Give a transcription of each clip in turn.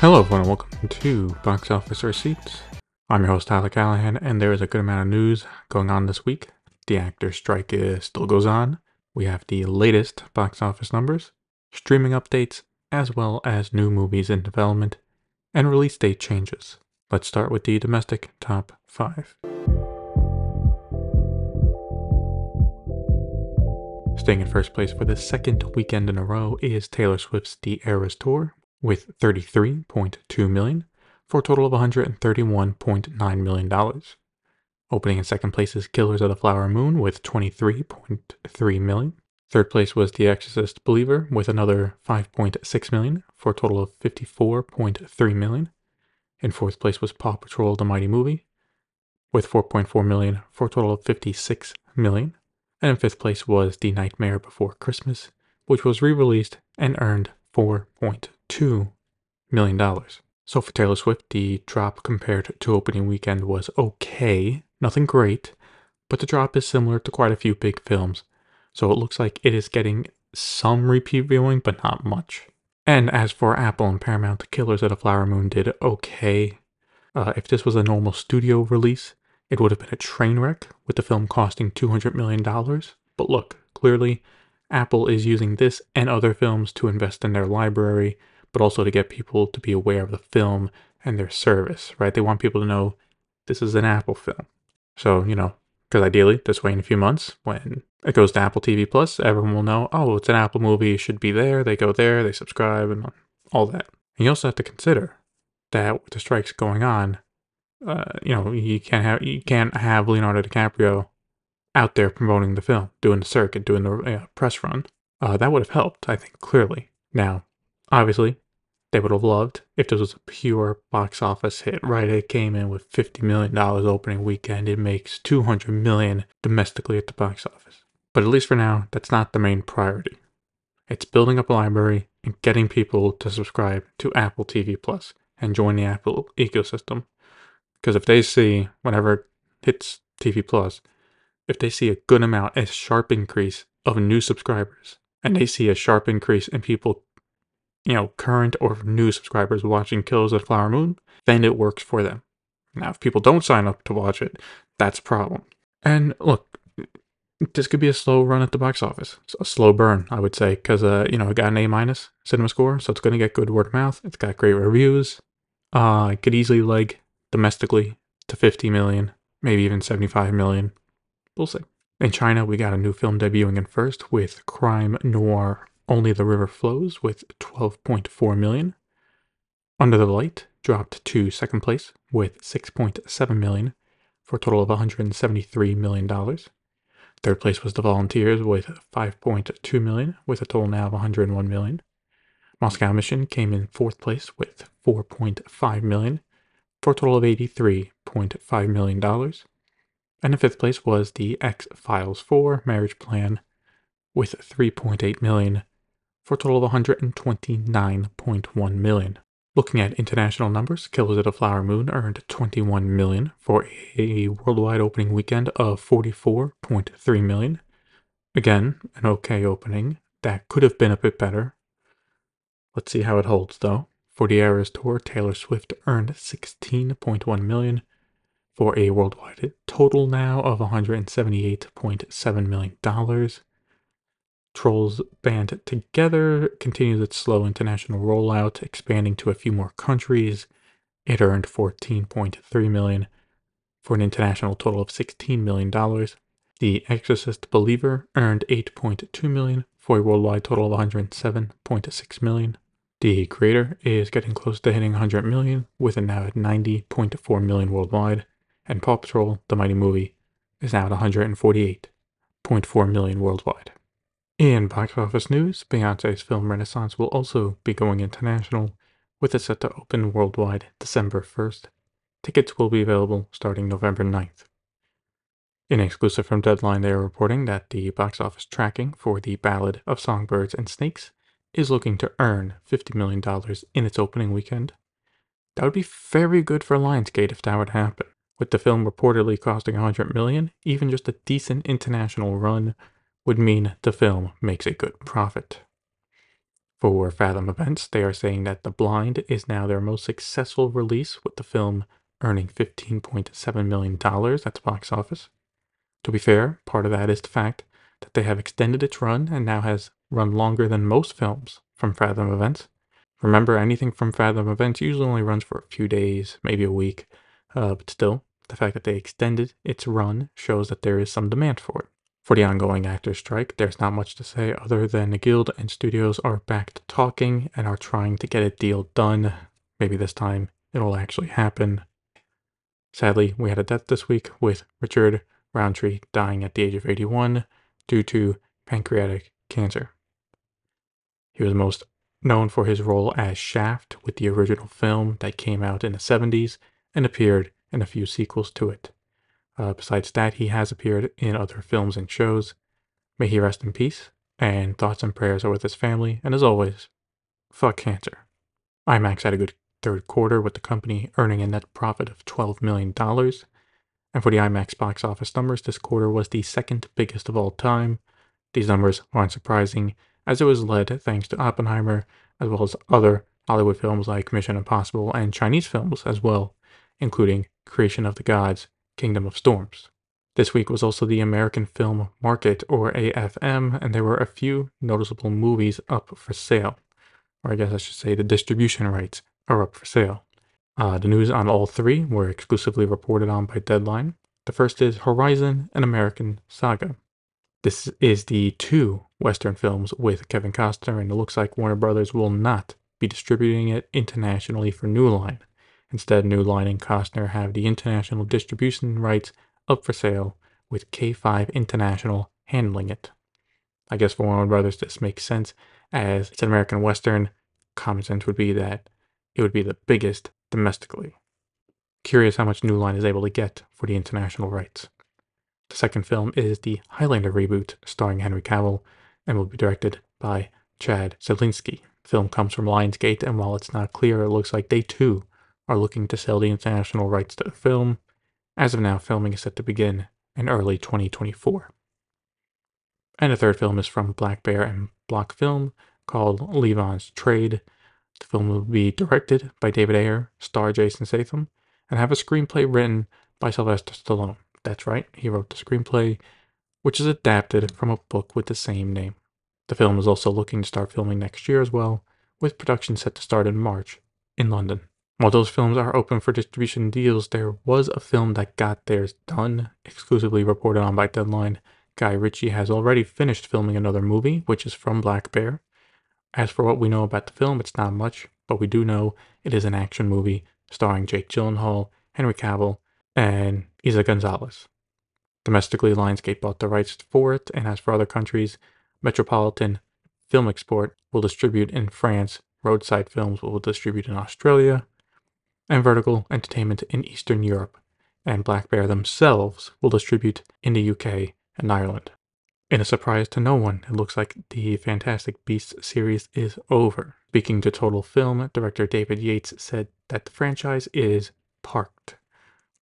Hello, everyone, and welcome to Box Office Receipts. I'm your host, Tyler Callahan, and there is a good amount of news going on this week. The actor strike is, still goes on. We have the latest box office numbers, streaming updates, as well as new movies in development, and release date changes. Let's start with the domestic top five. Staying in first place for the second weekend in a row is Taylor Swift's The Eras Tour with 33.2 million for a total of 131.9 million dollars. Opening in second place is Killers of the Flower Moon with 23.3 million. Third place was The Exorcist Believer with another 5.6 million for a total of 54.3 million. In fourth place was Paw Patrol The Mighty Movie with 4.4 million for a total of 56 million. And in fifth place was The Nightmare Before Christmas, which was re-released and earned 4.2 million dollars. So for Taylor Swift, the drop compared to opening weekend was okay, nothing great, but the drop is similar to quite a few big films. So it looks like it is getting some repeat viewing, but not much. And as for Apple and Paramount, The Killers of a Flower Moon did okay. Uh, if this was a normal studio release, it would have been a train wreck, with the film costing $200 million. But look, clearly, Apple is using this and other films to invest in their library, but also to get people to be aware of the film and their service, right? They want people to know this is an Apple film. So, you know, because ideally, this way in a few months, when it goes to Apple TV Plus, everyone will know, oh, it's an Apple movie, it should be there. They go there, they subscribe, and all that. And you also have to consider that with the strikes going on, uh, you know, you can't have you can't have Leonardo DiCaprio out there promoting the film, doing the circuit, doing the uh, press run. Uh, that would have helped, I think, clearly. Now, obviously, they would have loved if this was a pure box office hit, right? It came in with $50 million opening weekend. It makes 200 million domestically at the box office. But at least for now, that's not the main priority. It's building up a library and getting people to subscribe to Apple TV Plus and join the Apple ecosystem. Because if they see, whenever it hits TV Plus, if they see a good amount, a sharp increase of new subscribers, and they see a sharp increase in people, you know, current or new subscribers watching Kills of the Flower Moon, then it works for them. Now, if people don't sign up to watch it, that's a problem. And look, this could be a slow run at the box office, a slow burn, I would say, because uh, you know, it got an A minus cinema score, so it's going to get good word of mouth. It's got great reviews. Uh, it could easily leg domestically to 50 million, maybe even 75 million. We'll see. In China, we got a new film debuting in first with crime noir Only the River Flows with 12.4 million. Under the Light dropped to second place with 6.7 million for a total of 173 million dollars. Third place was The Volunteers with 5.2 million with a total now of 101 million. Moscow Mission came in fourth place with 4.5 million for a total of $83.5 million. And in fifth place was the Ex-Files 4 Marriage Plan with 3.8 million for a total of 129.1 million. Looking at international numbers, Killers of the Flower Moon earned 21 million for a worldwide opening weekend of 44.3 million. Again, an okay opening. That could have been a bit better. Let's see how it holds though. For the Eras tour, Taylor Swift earned 16.1 million for a worldwide total now of 178.7 million dollars. Trolls Band Together continues its slow international rollout, expanding to a few more countries. It earned 14.3 million for an international total of 16 million dollars. The Exorcist Believer earned 8.2 million for a worldwide total of 107.6 million. The creator is getting close to hitting 100 million with it now at 90.4 million worldwide, and Paw Patrol, the mighty movie, is now at 148.4 million worldwide. In box office news, Beyonce's film Renaissance will also be going international, with it set to open worldwide December 1st. Tickets will be available starting November 9th. In exclusive from Deadline, they are reporting that the box office tracking for The Ballad of Songbirds and Snakes is looking to earn $50 million in its opening weekend. That would be very good for Lionsgate if that would happen. With the film reportedly costing 100 million, even just a decent international run would mean the film makes a good profit. For Fathom Events, they are saying that The Blind is now their most successful release, with the film earning $15.7 million at the box office. To be fair, part of that is the fact that they have extended its run and now has run longer than most films from Fathom Events. Remember, anything from Fathom Events usually only runs for a few days, maybe a week, uh, but still, the fact that they extended its run shows that there is some demand for it. For the ongoing actors' strike, there's not much to say other than the guild and studios are back to talking and are trying to get a deal done. Maybe this time it'll actually happen. Sadly, we had a death this week with Richard Roundtree dying at the age of 81 due to pancreatic cancer. He was most known for his role as Shaft with the original film that came out in the 70s and appeared in a few sequels to it. Uh, besides that, he has appeared in other films and shows. May he rest in peace, and thoughts and prayers are with his family, and as always, fuck cancer. IMAX had a good third quarter with the company earning a net profit of $12 million. And for the IMAX box office numbers, this quarter was the second biggest of all time. These numbers aren't surprising, as it was led thanks to Oppenheimer, as well as other Hollywood films like Mission Impossible and Chinese films as well, including Creation of the Gods, Kingdom of Storms. This week was also the American Film Market, or AFM, and there were a few noticeable movies up for sale. Or I guess I should say the distribution rights are up for sale. Uh, the news on all three were exclusively reported on by Deadline. The first is Horizon, an American Saga. This is the two Western films with Kevin Costner, and it looks like Warner Brothers will not be distributing it internationally for New Line. Instead, New Line and Costner have the international distribution rights up for sale, with K5 International handling it. I guess for Warner Brothers, this makes sense, as it's an American Western. Common sense would be that it would be the biggest domestically. Curious how much New Line is able to get for the international rights. The second film is the Highlander reboot starring Henry Cavill and will be directed by Chad Stahelski. The film comes from Lionsgate, and while it's not clear, it looks like they too are looking to sell the international rights to the film. As of now, filming is set to begin in early 2024. And the third film is from Black Bear and Block Film called Levon's Trade. The film will be directed by David Ayer, star Jason Statham, and have a screenplay written by Sylvester Stallone. That's right, he wrote the screenplay, which is adapted from a book with the same name. The film is also looking to start filming next year as well, with production set to start in March in London. While those films are open for distribution deals, there was a film that got theirs done, exclusively reported on by Deadline. Guy Ritchie has already finished filming another movie, which is from Black Bear. As for what we know about the film, it's not much, but we do know it is an action movie starring Jake Gyllenhaal, Henry Cavill, and Eiza Gonzalez. Domestically, Lionsgate bought the rights for it, and as for other countries, Metropolitan Film Export will distribute in France, Roadshow Films will distribute in Australia, and Vertical Entertainment in Eastern Europe, and Black Bear themselves will distribute in the UK and Ireland. In a surprise to no one, it looks like the Fantastic Beasts series is over. Speaking to Total Film, director David Yates said that the franchise is parked.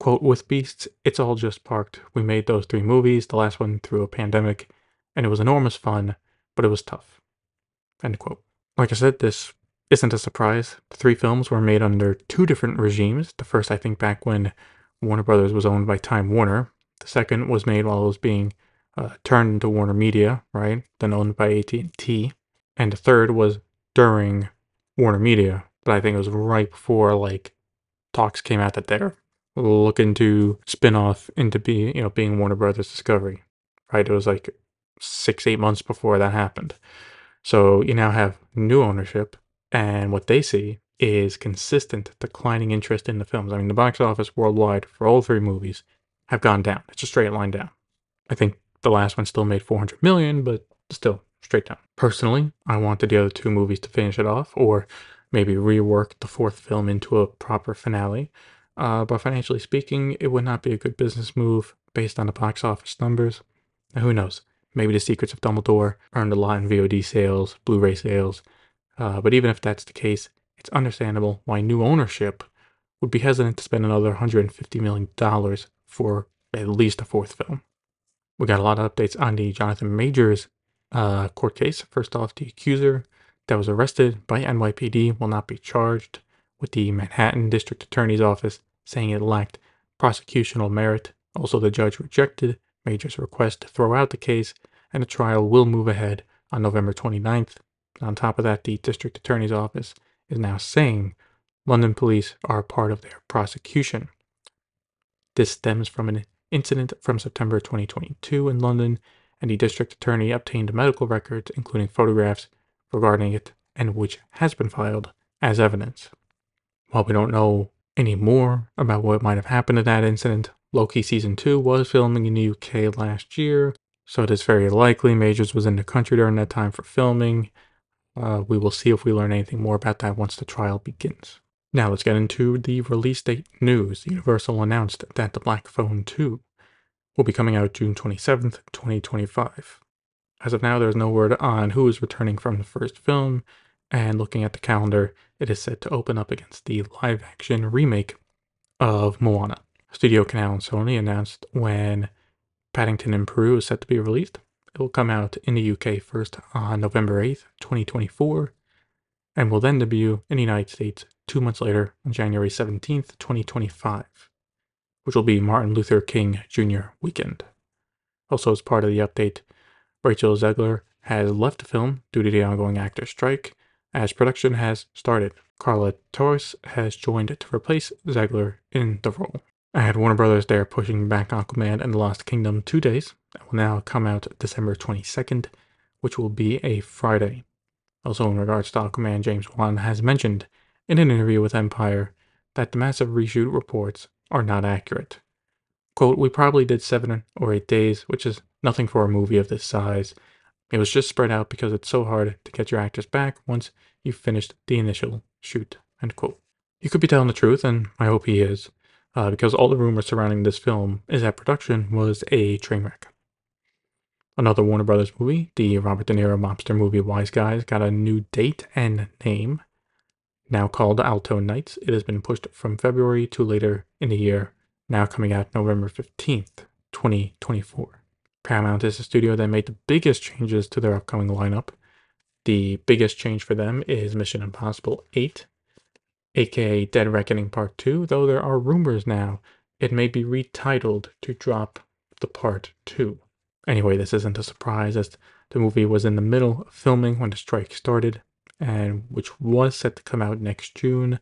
Quote, with Beasts, it's all just parked. We made those three movies, the last one through a pandemic, and it was enormous fun, but it was tough. End quote. Like I said, this isn't a surprise. The three films were made under two different regimes. The first, I think, back when Warner Brothers was owned by Time Warner. The second was made while it was being uh, turned into Warner Media, right? Then owned by AT&T. And the third was during Warner Media, but I think it was right before like talks came out that they're looking to spin off into be you know being Warner Brothers Discovery, right? It was like six eight months before that happened. So you now have new ownership, and what they see is consistent declining interest in the films. I mean, the box office worldwide for all three movies have gone down. It's a straight line down. I think the last one still made 400 million, but still straight down. Personally, I wanted the other two movies to finish it off, or maybe rework the fourth film into a proper finale. Uh, but financially speaking, it would not be a good business move based on the box office numbers. Now, who knows? Maybe The Secrets of Dumbledore earned a lot in VOD sales, Blu ray sales. Uh, but even if that's the case, it's understandable why new ownership would be hesitant to spend another $150 million for at least a fourth film. We got a lot of updates on the Jonathan Majors uh, court case. First off, the accuser that was arrested by NYPD will not be charged, with the Manhattan District Attorney's Office saying it lacked prosecutional merit. Also, the judge rejected Major's request to throw out the case, and the trial will move ahead on November 29th. On top of that, the District Attorney's Office is now saying London police are part of their prosecution. This stems from an incident from September 2022 in London, and the district attorney obtained medical records, including photographs regarding it, and which has been filed as evidence. While we don't know any more about what might have happened in that incident, Loki Season 2 was filming in the UK last year, so it is very likely Majors was in the country during that time for filming. Uh, we will see if we learn anything more about that once the trial begins. Now let's get into the release date news. Universal announced that the Black Phone 2 will be coming out June 27th, 2025. As of now, there's no word on who is returning from the first film, and looking at the calendar, it is set to open up against the live action remake of Moana. Studio Canal and Sony announced when Paddington in Peru is set to be released. It will come out in the UK first on November 8th, 2024, and will then debut in the United States two months later on January 17th, 2025, which will be Martin Luther King Jr. weekend. Also, as part of the update, Rachel Zegler has left the film due to the ongoing actor strike, as production has started. Carla Tous has joined to replace Zegler in the role. I had Warner Brothers there pushing back Aquaman and the Lost Kingdom two days. It will now come out December 22nd, which will be a Friday. Also, in regards to Aquaman, James Wan has mentioned in an interview with Empire that the massive reshoot reports are not accurate. Quote, we probably did seven or eight days, which is nothing for a movie of this size. It was just spread out because it's so hard to get your actors back once you've finished the initial shoot, end quote. You could be telling the truth, and I hope he is, uh, because all the rumors surrounding this film is that production was a train wreck. Another Warner Brothers movie, the Robert De Niro mobster movie Wise Guys, got a new date and name. Now called Alto Knights, it has been pushed from February to later in the year, now coming out November 15th, 2024. Paramount is the studio that made the biggest changes to their upcoming lineup. The biggest change for them is Mission Impossible 8, aka Dead Reckoning Part 2, though there are rumors now it may be retitled to drop the Part 2. Anyway, this isn't a surprise as the movie was in the middle of filming when the strike started, and which was set to come out next June,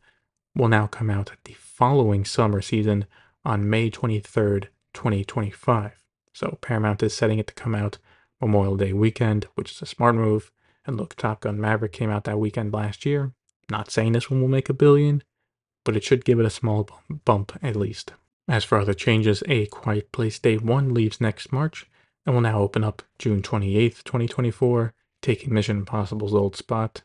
will now come out the following summer season on May 23rd, 2025. So Paramount is setting it to come out Memorial Day weekend, which is a smart move. And look, Top Gun Maverick came out that weekend last year. Not saying this one will make a billion, but it should give it a small bump at least. As for other changes, A Quiet Place Day 1 leaves next March, and will now open up June 28th, 2024, taking Mission Impossible's old spot.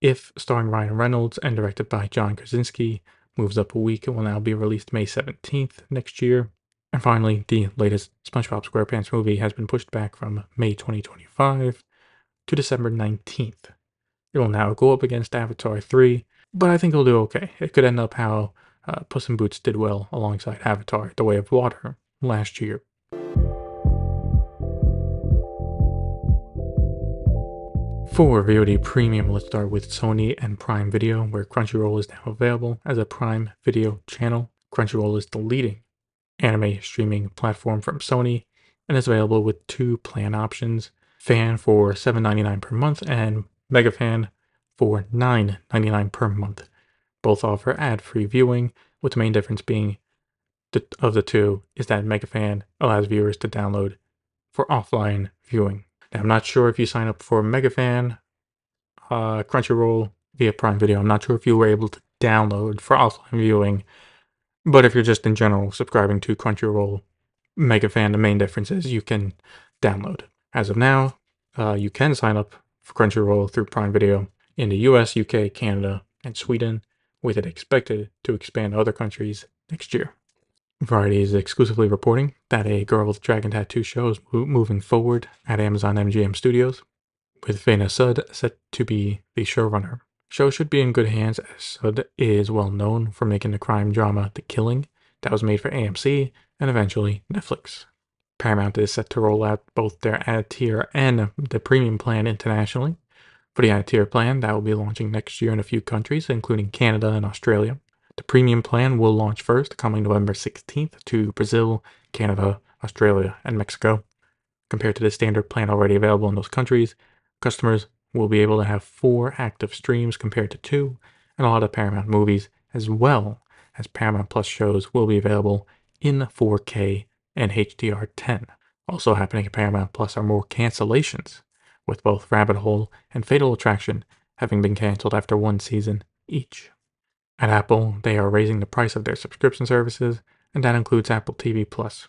If, starring Ryan Reynolds and directed by John Krasinski, moves up a week, it will now be released May 17th next year. And finally, the latest SpongeBob SquarePants movie has been pushed back from May 2025 to December 19th. It will now go up against Avatar 3, but I think it'll do okay. It could end up how uh, Puss in Boots did well alongside Avatar The Way of Water last year. For VOD Premium, let's start with Sony and Prime Video, where Crunchyroll is now available as a Prime Video channel. Crunchyroll is the leading anime streaming platform from Sony and is available with two plan options Fan for $7.99 per month and Mega Fan for $9.99 per month. Both offer ad free viewing, with the main difference being the, of the two is that Mega Fan allows viewers to download for offline viewing. Now, I'm not sure if you sign up for Megafan, uh, Crunchyroll via Prime Video. I'm not sure if you were able to download for offline viewing. But if you're just in general subscribing to Crunchyroll Megafan, the main difference is you can download. As of now, uh, you can sign up for Crunchyroll through Prime Video in the US, UK, Canada, and Sweden, with it expected to expand to other countries next year. Variety is exclusively reporting that a Girl with Dragon Tattoo show is moving forward at Amazon MGM Studios, with Veena Sud set to be the showrunner. Show should be in good hands as Sud is well known for making the crime drama The Killing that was made for AMC and eventually Netflix. Paramount is set to roll out both their ad tier and the premium plan internationally, For the added tier plan, that will be launching next year in a few countries, including Canada and Australia. The premium plan will launch first, coming November 16th to Brazil, Canada, Australia, and Mexico. Compared to the standard plan already available in those countries, customers will be able to have four active streams compared to two, and a lot of Paramount movies, as well as Paramount Plus shows, will be available in 4K and HDR10. Also happening at Paramount Plus are more cancellations, with both Rabbit Hole and Fatal Attraction having been canceled after one season each. At Apple, they are raising the price of their subscription services, and that includes Apple TV Plus.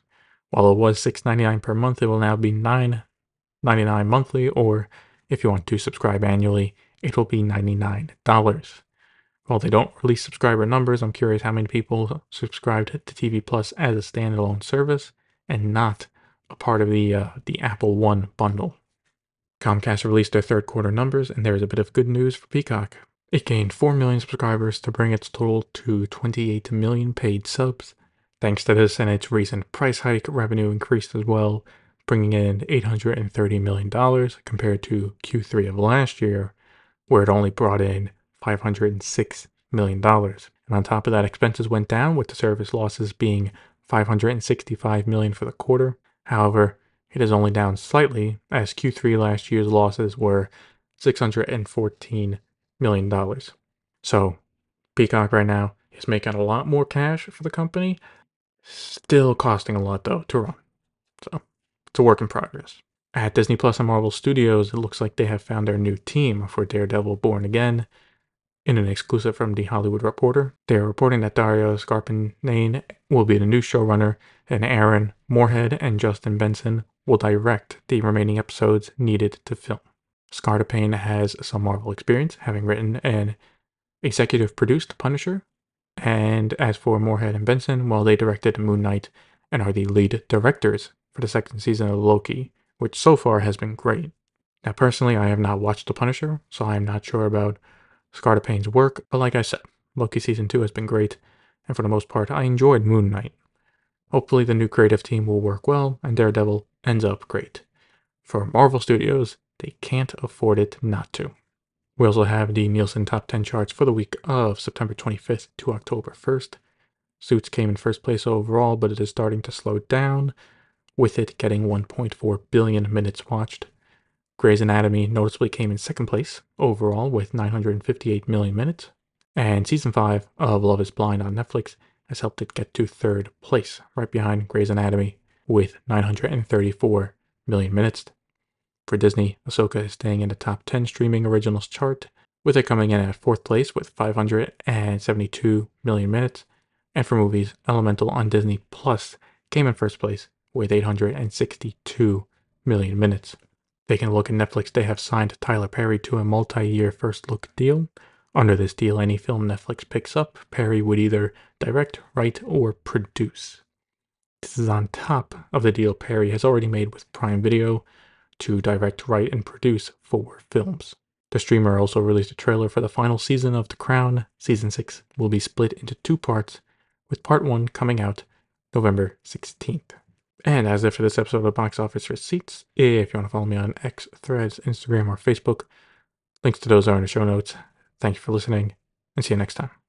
While it was $6.99 per month, it will now be $9.99 monthly, or if you want to subscribe annually, it will be $99. While they don't release subscriber numbers, I'm curious how many people subscribed to TV Plus as a standalone service and not a part of the uh, the Apple One bundle. Comcast released their third quarter numbers, and there is a bit of good news for Peacock. It gained 4 million subscribers to bring its total to 28 million paid subs. Thanks to this and its recent price hike, revenue increased as well, bringing in $830 million compared to Q3 of last year, where it only brought in $506 million. And on top of that, expenses went down, with the service losses being 565 million for the quarter. However, it is only down slightly, as Q3 last year's losses were $614 million. So, Peacock right now is making a lot more cash for the company, still costing a lot though to run. So, it's a work in progress. At Disney Plus and Marvel Studios, it looks like they have found their new team for Daredevil Born Again. In an exclusive from The Hollywood Reporter, they are reporting that Dario Scardapane will be the new showrunner, and Aaron Moorhead and Justin Benson will direct the remaining episodes needed to film. Scardapane has some Marvel experience, having written and executive produced Punisher. And as for Moorhead and Benson, well, they directed Moon Knight and are the lead directors for the second season of Loki, which so far has been great. Now, personally, I have not watched The Punisher, so I am not sure about Scardapane's work, but like I said, Loki season 2 has been great, and for the most part, I enjoyed Moon Knight. Hopefully, the new creative team will work well, and Daredevil ends up great. For Marvel Studios, they can't afford it not to. We also have the Nielsen Top 10 charts for the week of September 25th to October 1st. Suits came in first place overall, but it is starting to slow down, with it getting 1.4 billion minutes watched. Grey's Anatomy noticeably came in second place overall with 958 million minutes, and season 5 of Love is Blind on Netflix has helped it get to third place, right behind Grey's Anatomy with 934 million minutes. For Disney, Ahsoka is staying in the top 10 streaming originals chart, with it coming in at fourth place with 572 million minutes. And for movies, Elemental on Disney Plus came in first place with 862 million minutes. Taking can look at Netflix, they have signed Tyler Perry to a multi year first look deal. Under this deal, any film Netflix picks up, Perry would either direct, write, or produce. This is on top of the deal Perry has already made with Prime Video, to direct, write, and produce four films. The streamer also released a trailer for the final season of The Crown. Season 6 will be split into two parts, with part 1 coming out November 16th. And as if for this episode of Box Office Receipts, if you want to follow me on X, Threads, Instagram, or Facebook, links to those are in the show notes. Thank you for listening, and see you next time.